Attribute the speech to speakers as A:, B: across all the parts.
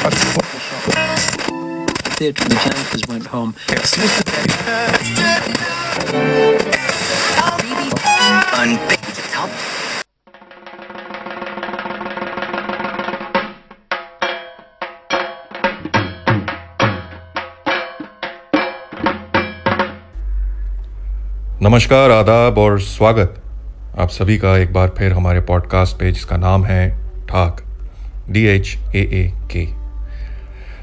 A: The, the Janitors went home.
B: नमस्कार आदाब और स्वागत आप सभी का एक बार फिर हमारे पॉडकास्ट पे जिसका नाम है ठाक डी एच ए ए के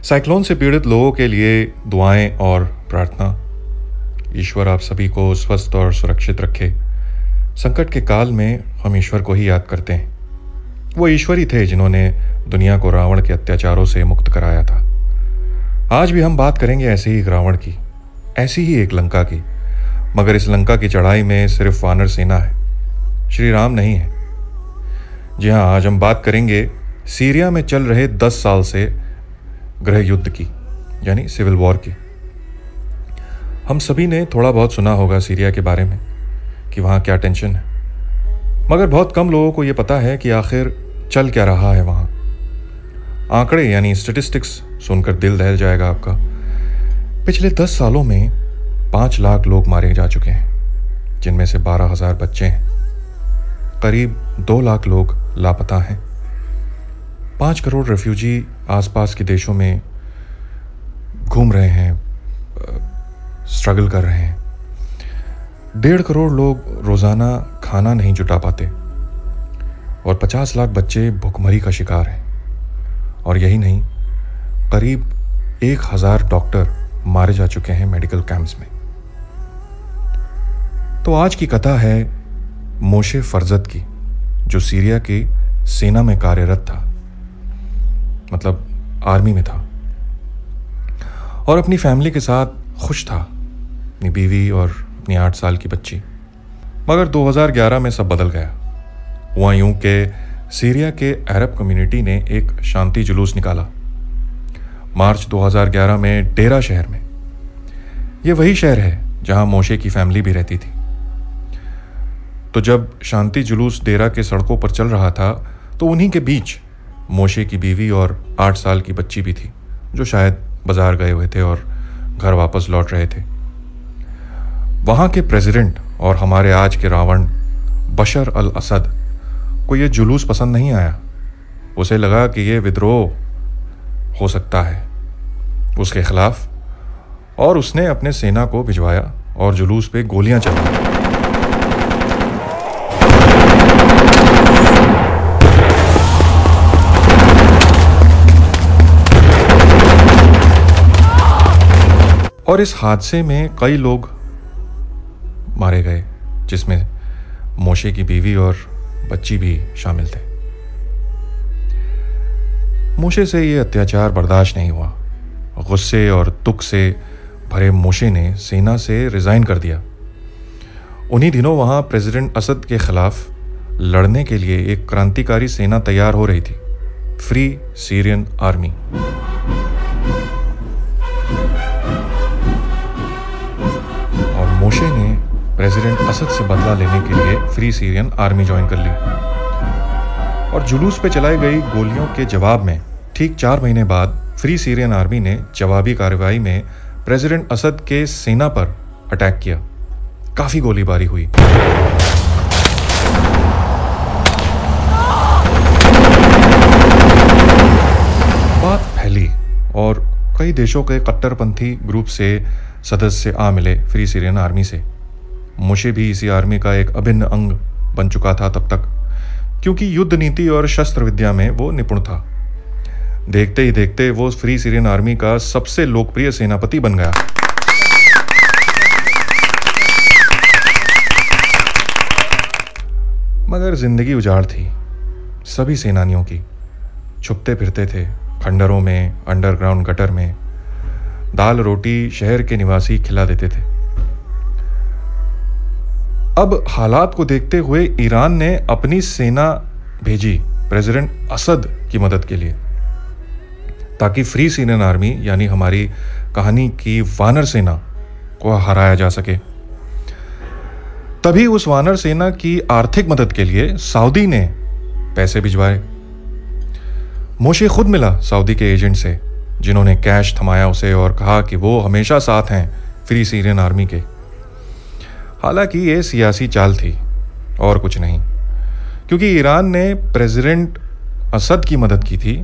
B: साइक्लोन से पीड़ित लोगों के लिए दुआएँ और प्रार्थना। ईश्वर आप सभी को स्वस्थ और सुरक्षित रखे। संकट के काल में हम ईश्वर को ही याद करते हैं। वो ईश्वर ही थे जिन्होंने दुनिया को रावण के अत्याचारों से मुक्त कराया था। आज भी हम बात करेंगे ऐसे ही रावण की, ऐसी ही एक लंका की। मगर इस लंका की चढ़ाई में सिर्फ़ वानर सेना है श्री राम नहीं है। जी हाँ आज हम बात करेंगे, सीरिया में चल रहे दस साल से गृह युद्ध की, यानी सिविल वॉर की। हम सभी ने थोड़ा बहुत सुना होगा सीरिया के बारे में कि वहाँ क्या टेंशन है। मगर बहुत कम लोगों को यह पता है कि आखिर चल क्या रहा है वहाँ। आंकड़े, यानी स्टेटिस्टिक्स सुनकर दिल दहल जाएगा आपका। पिछले दस सालों में पाँच लाख लोग मारे जा चुके हैं, जिनमें से बारह हज़ार बच्चे हैं। करीब दो लाख लोग लापता हैं। पाँच करोड़ रेफ्यूजी आसपास के देशों में घूम रहे हैं, स्ट्रगल कर रहे हैं। डेढ़ करोड़ लोग रोज़ाना खाना नहीं जुटा पाते और पचास लाख बच्चे भुखमरी का शिकार हैं। और यही नहीं, करीब एक हज़ार डॉक्टर मारे जा चुके हैं मेडिकल कैंप्स में। तो आज की कथा है मोशे फरजत की, जो सीरिया की सेना में कार्यरत था। मतलब आर्मी में था। और अपनी फैमिली के साथ खुश था। अपनी बीवी और अपनी आठ साल की बच्ची। मगर 2011 में सब बदल गया। हुआ यूँ के सीरिया के अरब कम्युनिटी ने एक शांति जुलूस निकाला। मार्च 2011 में डेरा शहर में। यह वही शहर है जहाँ मोशे की फैमिली भी रहती थी। तो जब शांति जुलूस डेरा के सड़कों पर चल रहा था तो उन्हीं के बीच मोशे की बीवी और आठ साल की बच्ची भी थी, जो शायद बाज़ार गए हुए थे और घर वापस लौट रहे थे। वहाँ के प्रेसिडेंट और हमारे आज के रावण, बशर अल असद, को यह जुलूस पसंद नहीं आया। उसे लगा कि यह विद्रोह हो सकता है। उसके खिलाफ और उसने अपने सेना को भिजवाया और जुलूस पे गोलियाँ चलाई। और इस हादसे में कई लोग मारे गए, जिसमें मोशे की बीवी और बच्ची भी शामिल थे। मोशे से ये अत्याचार बर्दाश्त नहीं हुआ। गुस्से और तुक से भरे मोशे ने सेना से रिजाइन कर दिया। उन्हीं दिनों वहाँ प्रेसिडेंट असद के खिलाफ लड़ने के लिए एक क्रांतिकारी सेना तैयार हो रही थी, फ्री सीरियन आर्मी। मोशे ने प्रेसिडेंट असद से बदला लेने के लिए फ्री सीरियन आर्मी ज्वाइन कर ली। और जुलूस पे चलाई गई गोलियों के जवाब में, ठीक चार महीने बाद फ्री सीरियन आर्मी ने जवाबी कार्रवाई में प्रेसिडेंट असद के सेना पर अटैक किया। काफ़ी गोलीबारी हुई। बात फैली और कई देशों के कट्टरपंथी ग्रुप से सदस्य आ मिले फ्री सीरियन आर्मी से। मुझे भी इसी आर्मी का एक अभिन्न अंग बन चुका था तब तक, क्योंकि युद्ध नीति और शस्त्र विद्या में वो निपुण था। देखते ही देखते वो फ्री सीरियन आर्मी का सबसे लोकप्रिय सेनापति बन गया। मगर ज़िंदगी उजाड़ थी सभी सेनानियों की। छुपते फिरते थे खंडरों में अंडरग्राउंड गटर में दाल रोटी शहर के निवासी खिला देते थे। अब हालात को देखते हुए ईरान ने अपनी सेना भेजी प्रेसिडेंट असद की मदद के लिए, ताकि फ्री सीनियन आर्मी, यानी हमारी कहानी की वानर सेना को हराया जा सके। तभी उस वानर सेना की आर्थिक मदद के लिए सऊदी ने पैसे भिजवाए। मोशे खुद मिला सऊदी के एजेंट से। जिन्होंने कैश थमाया उसे और कहा कि वो हमेशा साथ हैं फ्री सीरियन आर्मी के। हालाँकि ये सियासी चाल थी और कुछ नहीं। क्योंकि ईरान ने प्रेसिडेंट असद की मदद की थी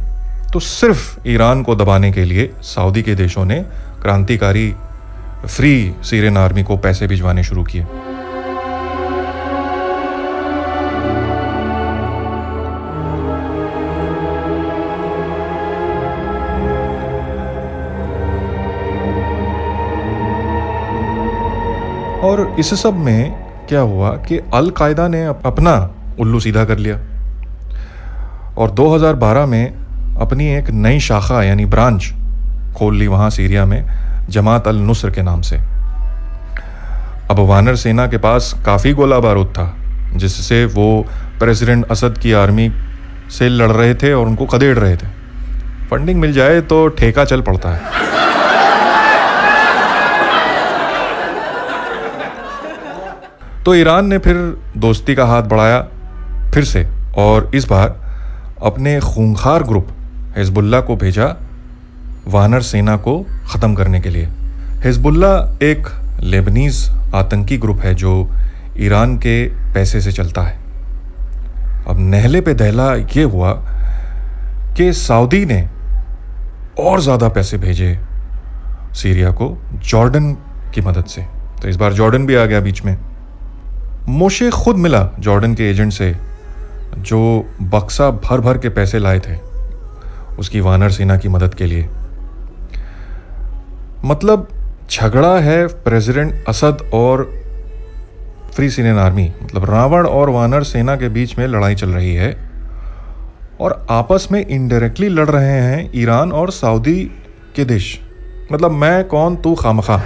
B: तो सिर्फ़ ईरान को दबाने के लिए सऊदी के देशों ने क्रांतिकारी फ्री सीरियन आर्मी को पैसे भिजवाने शुरू किए। और इस सब में क्या हुआ कि अलकायदा ने अपना उल्लू सीधा कर लिया। और 2012 में अपनी एक नई शाखा, यानी ब्रांच, खोल ली वहाँ सीरिया में, जमात अल नुसर के नाम से। अब वानर सेना के पास काफ़ी गोला बारूद था, जिससे वो प्रेसिडेंट असद की आर्मी से लड़ रहे थे और उनको कदेड़ रहे थे। फंडिंग मिल जाए तो ठेका चल पड़ता है। तो ईरान ने फिर दोस्ती का हाथ बढ़ाया, फिर से, और इस बार अपने खूंखार ग्रुप हिजबुल्ला को भेजा वानर सेना को ख़त्म करने के लिए। हिजबुल्ला एक लेबनीज आतंकी ग्रुप है जो ईरान के पैसे से चलता है। अब नहले पे दहला ये हुआ कि सऊदी ने और ज़्यादा पैसे भेजे सीरिया को जॉर्डन की मदद से। तो इस बार जॉर्डन भी आ गया बीच में। मोशे खुद मिला जॉर्डन के एजेंट से, जो बक्सा भर भर के पैसे लाए थे उसकी वानर सेना की मदद के लिए। मतलब झगड़ा है प्रेसिडेंट असद और फ्री सीनियन आर्मी। मतलब रावण और वानर सेना के बीच में लड़ाई चल रही है और आपस में इनडायरेक्टली लड़ रहे हैं ईरान और सऊदी के देश। मतलब मैं कौन, तू खामखा।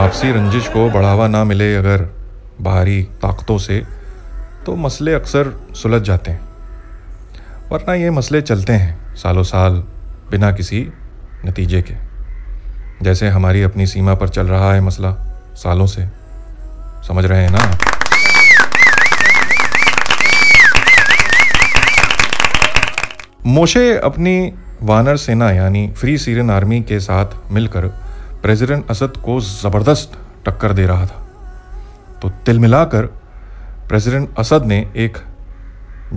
B: आपसी रंजिश को बढ़ावा ना मिले अगर बाहरी ताकतों से तो मसले अक्सर सुलझ जाते हैं। वरना ये मसले चलते हैं सालों साल बिना किसी नतीजे के। जैसे हमारी अपनी सीमा पर चल रहा है मसला सालों से। समझ रहे हैं ना मोशे अपनी वानर सेना यानी फ्री सीरियन आर्मी के साथ मिलकर प्रेसिडेंट असद को ज़बरदस्त टक्कर दे रहा था तो तिल मिलाकर प्रेसिडेंट असद ने एक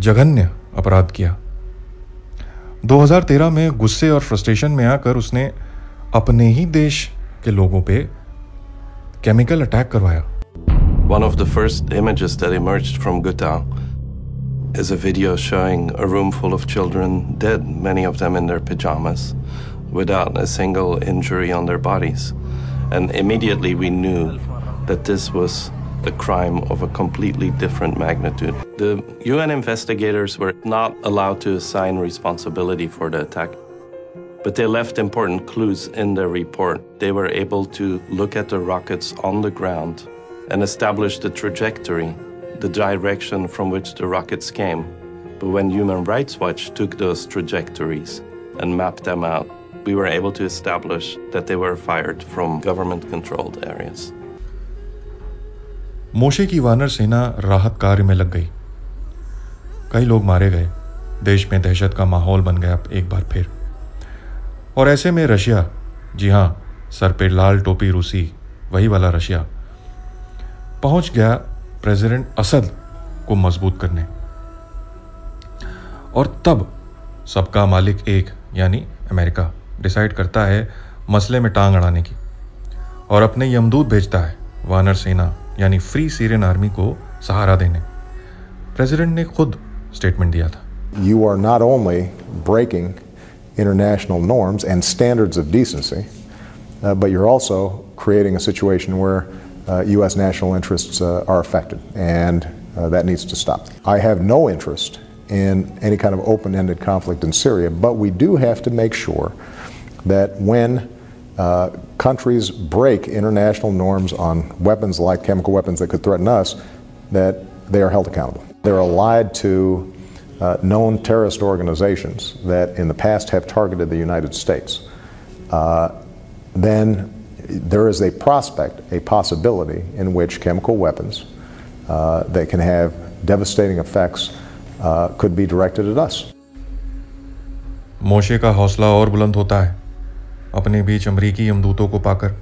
B: जघन्य अपराध किया 2013 में गुस्से और फ्रस्ट्रेशन में आकर उसने अपने ही देश के लोगों पे केमिकल अटैक करवाया
C: One of the first images that emerged from Ghouta is a video showing a room full of children dead, many of them in their pajamas, without a single injury on their bodies. And immediately we knew that this was a crime of a completely different magnitude. The UN investigators were not allowed to assign responsibility for the attack, but they left important clues in their report. They were able to look at the rockets on the ground and establish the trajectory, the direction from which the rockets came. But when Human Rights Watch took those trajectories and mapped them out, we were able to establish that they were fired from government controlled areas.
B: मोशे की वानर सेना राहत कार्य में लग गई कई लोग मारे गए देश में दहशत का माहौल बन गया एक बार फिर और ऐसे में रशिया जी हाँ सर पे लाल टोपी रूसी वही वाला रशिया पहुँच गया प्रेसिडेंट असद को मज़बूत करने और तब सबका मालिक एक यानी अमेरिका डिसाइड करता है मसले में टांग अड़ाने की। और अपने यमदूत भेजता है वानर सेना, यानी फ्री सीरियन आर्मी को सहारा देने। प्रेसिडेंट ने खुद स्टेटमेंट दिया था।
D: You are not only breaking international norms and standards of decency but you are also creating a situation where US national interests are affected and that needs to stop I have no interest in any kind of open ended conflict in Syria but we do have to make sure that when uh, countries break international norms on weapons like chemical weapons that could threaten us, that they are held accountable. They're allied to uh, known terrorist organizations that in the past have targeted the United States. Uh, then there is a prospect, a possibility in which chemical weapons uh, that can have devastating effects uh, could be directed at us.
B: मोशे का हौसला और बुलंद होता है अपने बीच अमरीकी यमदूतों को पाकर।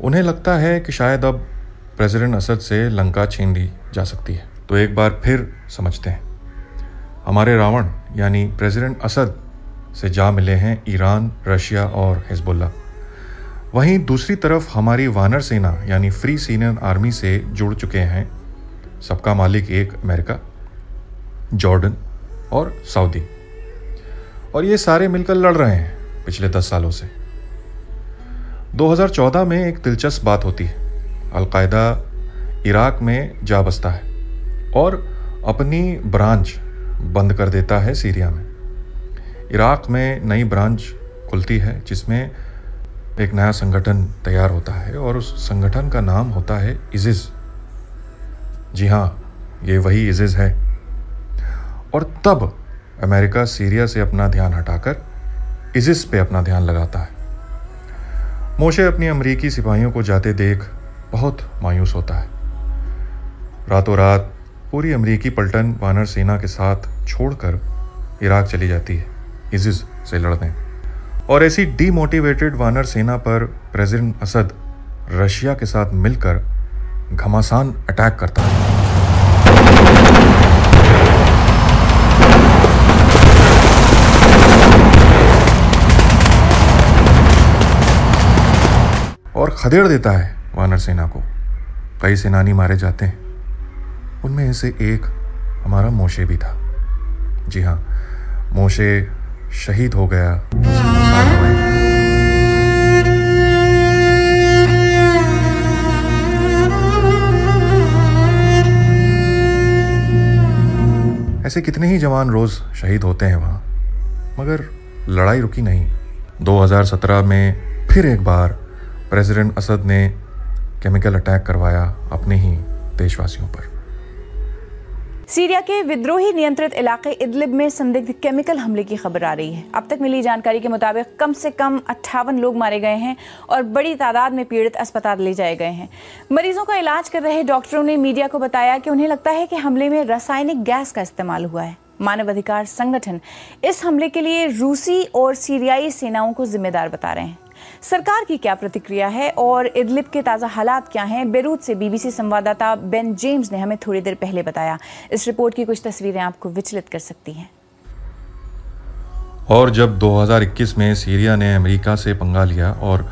B: उन्हें लगता है कि शायद अब प्रेसिडेंट असद से लंका छीन ली जा सकती है। तो एक बार फिर समझते हैं। हमारे रावण, यानी प्रेसिडेंट असद, से जा मिले हैं ईरान, रशिया और हिजबुल्ला वहीं दूसरी तरफ़ हमारी वानर सेना, यानी फ्री सीनियर आर्मी से जुड़ चुके हैं सबका मालिक एक अमेरिका, जॉर्डन और सऊदी। और ये सारे मिलकर लड़ रहे हैं। पिछले दस सालों से। 2014 में एक दिलचस्प बात होती है। अलकायदा इराक में जा बसता है और अपनी ब्रांच बंद कर देता है सीरिया में। इराक में नई ब्रांच खुलती है, जिसमें एक नया संगठन तैयार होता है और उस संगठन का नाम होता है इजिज। जी हाँ ये वही इजिज है। और तब अमेरिका सीरिया से अपना ध्यान हटाकर इजिस पे अपना ध्यान लगाता है। मोशे अपनी अमरीकी सिपाहियों को जाते देख बहुत मायूस होता है। रातों रात पूरी अमरीकी पलटन वानर सेना के साथ छोड़कर इराक चली जाती है इजिज से लड़ने। और ऐसी डीमोटिवेटेड वानर सेना पर प्रेसिडेंट असद रशिया के साथ मिलकर घमासान अटैक करता है। खदेड़ देता है वानर सेना को। कई सेनानी मारे जाते हैं। उनमें से एक हमारा मोशे भी था। जी हाँ मोशे शहीद हो गया। ऐसे कितने ही जवान रोज शहीद होते हैं वहाँ, मगर लड़ाई रुकी नहीं। 2017 में फिर एक बार प्रेसिडेंट असद ने केमिकल अटैक करवाया अपने ही देशवासियों पर।
E: सीरिया के विद्रोही नियंत्रित इलाके इदलिब में संदिग्ध केमिकल हमले की खबर आ रही है। अब तक मिली जानकारी के मुताबिक कम से कम अट्ठावन लोग मारे गए हैं और बड़ी तादाद में पीड़ित अस्पताल ले जाए गए हैं। मरीजों का इलाज कर रहे डॉक्टरों ने मीडिया को बताया कि उन्हें लगता है कि हमले में रासायनिक गैस का इस्तेमाल हुआ है। मानवाधिकार संगठन इस हमले के लिए रूसी और सीरियाई सेनाओं को जिम्मेदार बता रहे हैं। सरकार की क्या प्रतिक्रिया है और इदलिब के ताज़ा हालात क्या हैं? बेरूत से बीबीसी संवाददाता बेन जेम्स ने हमें थोड़ी देर पहले बताया। इस रिपोर्ट की कुछ तस्वीरें आपको विचलित कर सकती हैं।
B: और जब 2021 में सीरिया ने अमेरिका से पंगा लिया और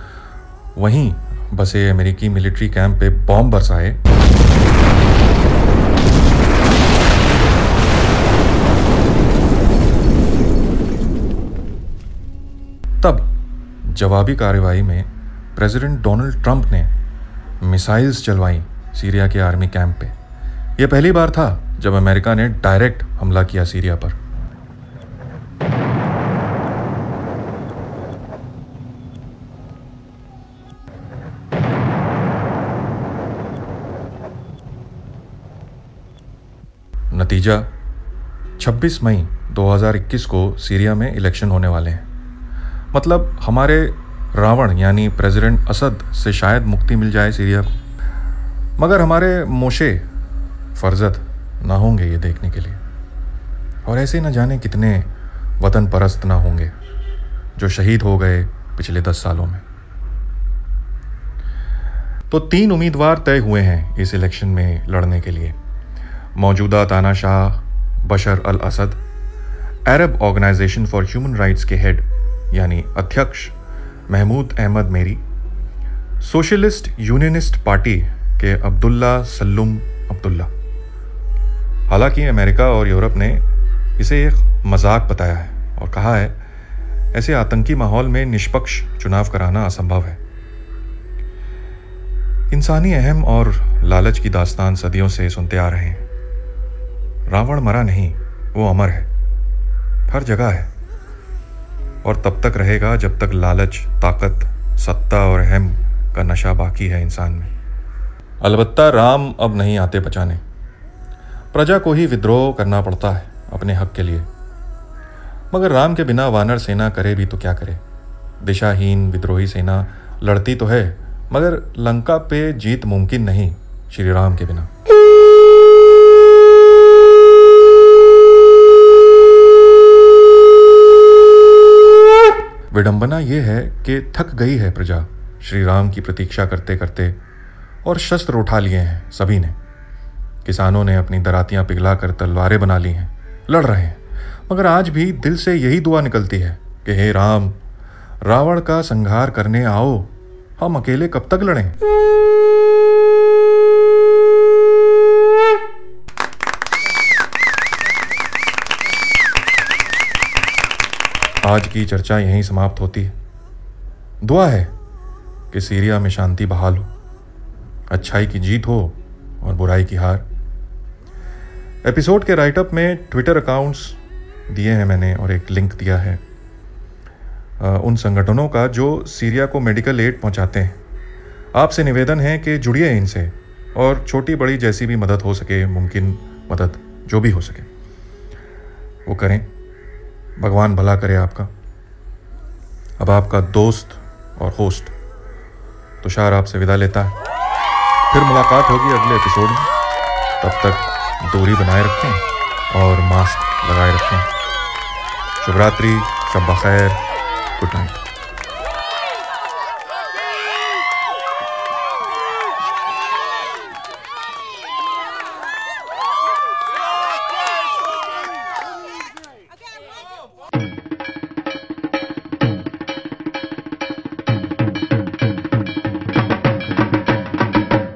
B: वहीं बसे अमेरिकी मिलिट्री कैंप पे बॉम्ब बरसाए, तब जवाबी कार्रवाई में प्रेसिडेंट डोनाल्ड ट्रंप ने मिसाइल्स चलवाई सीरिया के आर्मी कैंप पे। यह पहली बार था जब अमेरिका ने डायरेक्ट हमला किया सीरिया पर। नतीजा 26 मई 2021 को सीरिया में इलेक्शन होने वाले हैं। मतलब हमारे रावण, यानी प्रेसिडेंट असद से शायद मुक्ति मिल जाए सीरिया को। मगर हमारे मोशे फर्जत ना होंगे ये देखने के लिए। और ऐसे न जाने कितने वतन परस्त ना होंगे, जो शहीद हो गए पिछले दस सालों में। तो तीन उम्मीदवार तय हुए हैं इस इलेक्शन में लड़ने के लिए। मौजूदा तानाशाह Bashar al Assad Arab organization for human rights के हेड यानी अध्यक्ष महमूद अहमद मेरी, सोशलिस्ट यूनियनिस्ट पार्टी के अब्दुल्ला सल्लुम अब्दुल्ला। हालाँकि अमेरिका और यूरोप ने इसे एक मज़ाक बताया है और कहा है, ऐसे आतंकी माहौल में निष्पक्ष चुनाव कराना असंभव है। इंसानी अहम और लालच की दास्तान सदियों से सुनते आ रहे हैं। रावण मरा नहीं, वो अमर है। हर जगह है। और तब तक रहेगा जब तक लालच, ताकत, सत्ता और अहम का नशा बाकी है इंसान में। अलबत्ता राम अब नहीं आते बचाने। प्रजा को ही विद्रोह करना पड़ता है अपने हक के लिए। मगर राम के बिना वानर सेना करे भी तो क्या करे? दिशाहीन विद्रोही सेना लड़ती तो है, मगर लंका पे जीत मुमकिन नहीं श्री राम के बिना। विडंबना यह है कि थक गई है प्रजा। श्री राम की प्रतीक्षा करते करते और शस्त्र उठा लिए हैं सभी ने। किसानों ने अपनी दरातियाँ पिघलाकर तलवारें बना ली हैं, लड़ रहे हैं। मगर आज भी दिल से यही दुआ निकलती है कि हे राम, रावण का संहार करने आओ। हम अकेले कब तक लड़ें? आज की चर्चा यहीं समाप्त होती है। दुआ है कि सीरिया में शांति बहाल हो, अच्छाई की जीत हो और बुराई की हार। एपिसोड के राइटअप में ट्विटर अकाउंट्स दिए हैं मैंने और एक लिंक दिया है। उन संगठनों का जो सीरिया को मेडिकल एड पहुंचाते हैं। आपसे निवेदन है कि जुड़िए इनसे और छोटी बड़ी जैसी भी मदद हो सके, मुमकिन मदद जो भी हो सके। वो करें। भगवान भला करे आपका। अब आपका दोस्त और होस्ट तुषार आपसे विदा लेता है। फिर मुलाकात होगी अगले एपिसोड में। तब तक दूरी बनाए रखें और मास्क लगाए रखें। शुभरात्रि, शब बखैर, गुड नाइट।